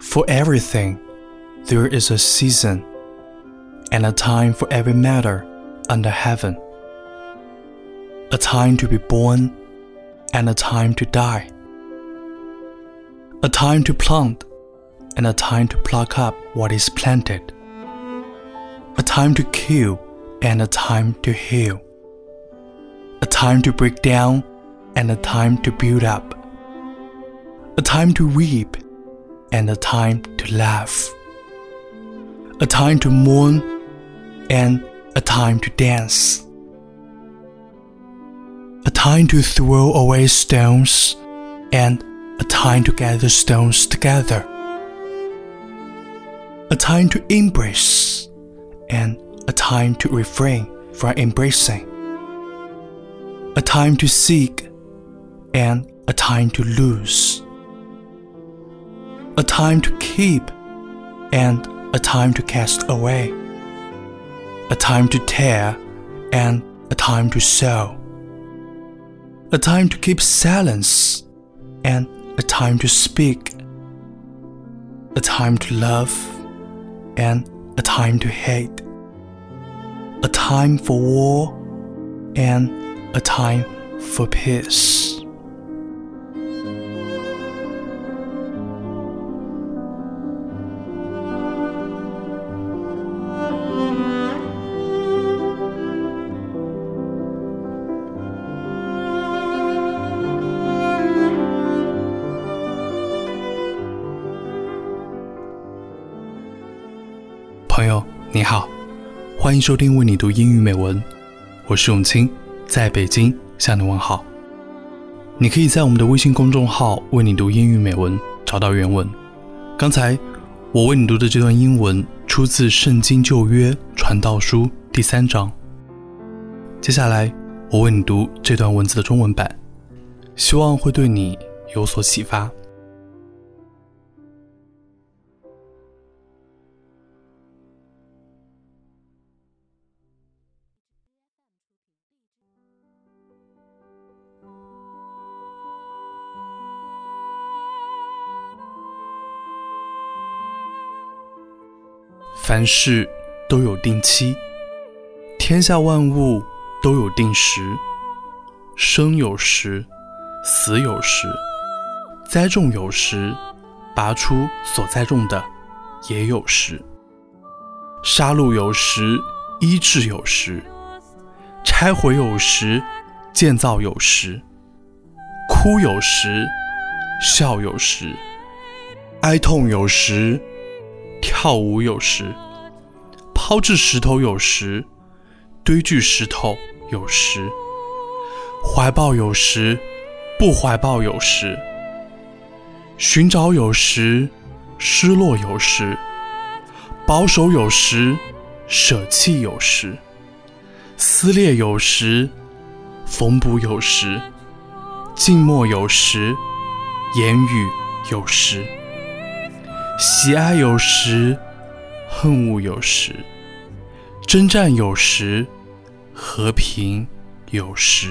For everything, there is a season, and a time for every matter under heaven. A time to be born, and a time to die. A time to plant, and a time to pluck up what is planted. A time to kill, and a time to heal. A time to break down, and a time to build up. A time to reap and a time to laugh, a time to mourn and a time to dance, a time to throw away stones and a time to gather stones together, a time to embrace and a time to refrain from embracing, a time to seek and a time to lose a time to keep and a time to cast away, a time to tear and a time to sew, a time to keep silence and a time to speak, a time to love and a time to hate, a time for war and a time for peace. 你好，欢迎收听为你读英语美文，我是永清，在北京向你问好。你可以在我们的微信公众号“为你读英语美文”找到原文。刚才我为你读的这段英文出自《圣经旧约传道书》第三章。接下来我为你读这段文字的中文版，希望会对你有所启发。凡事都有定期，天下万物都有定时。生有时，死有时；栽种有时，拔出所栽种的也有时。杀戮有时，医治有时；拆毁有时，建造有时；哭有时，笑有时；哀痛有时。跳舞有时，抛掷石头有时，堆聚石头有时，怀抱有时，不怀抱有时，寻找有时，失落有时，保守有时，舍弃有时，撕裂有时，缝补有时，静默有时，言语有时。喜爱有时，恨恶有时；征战有时，和平有时。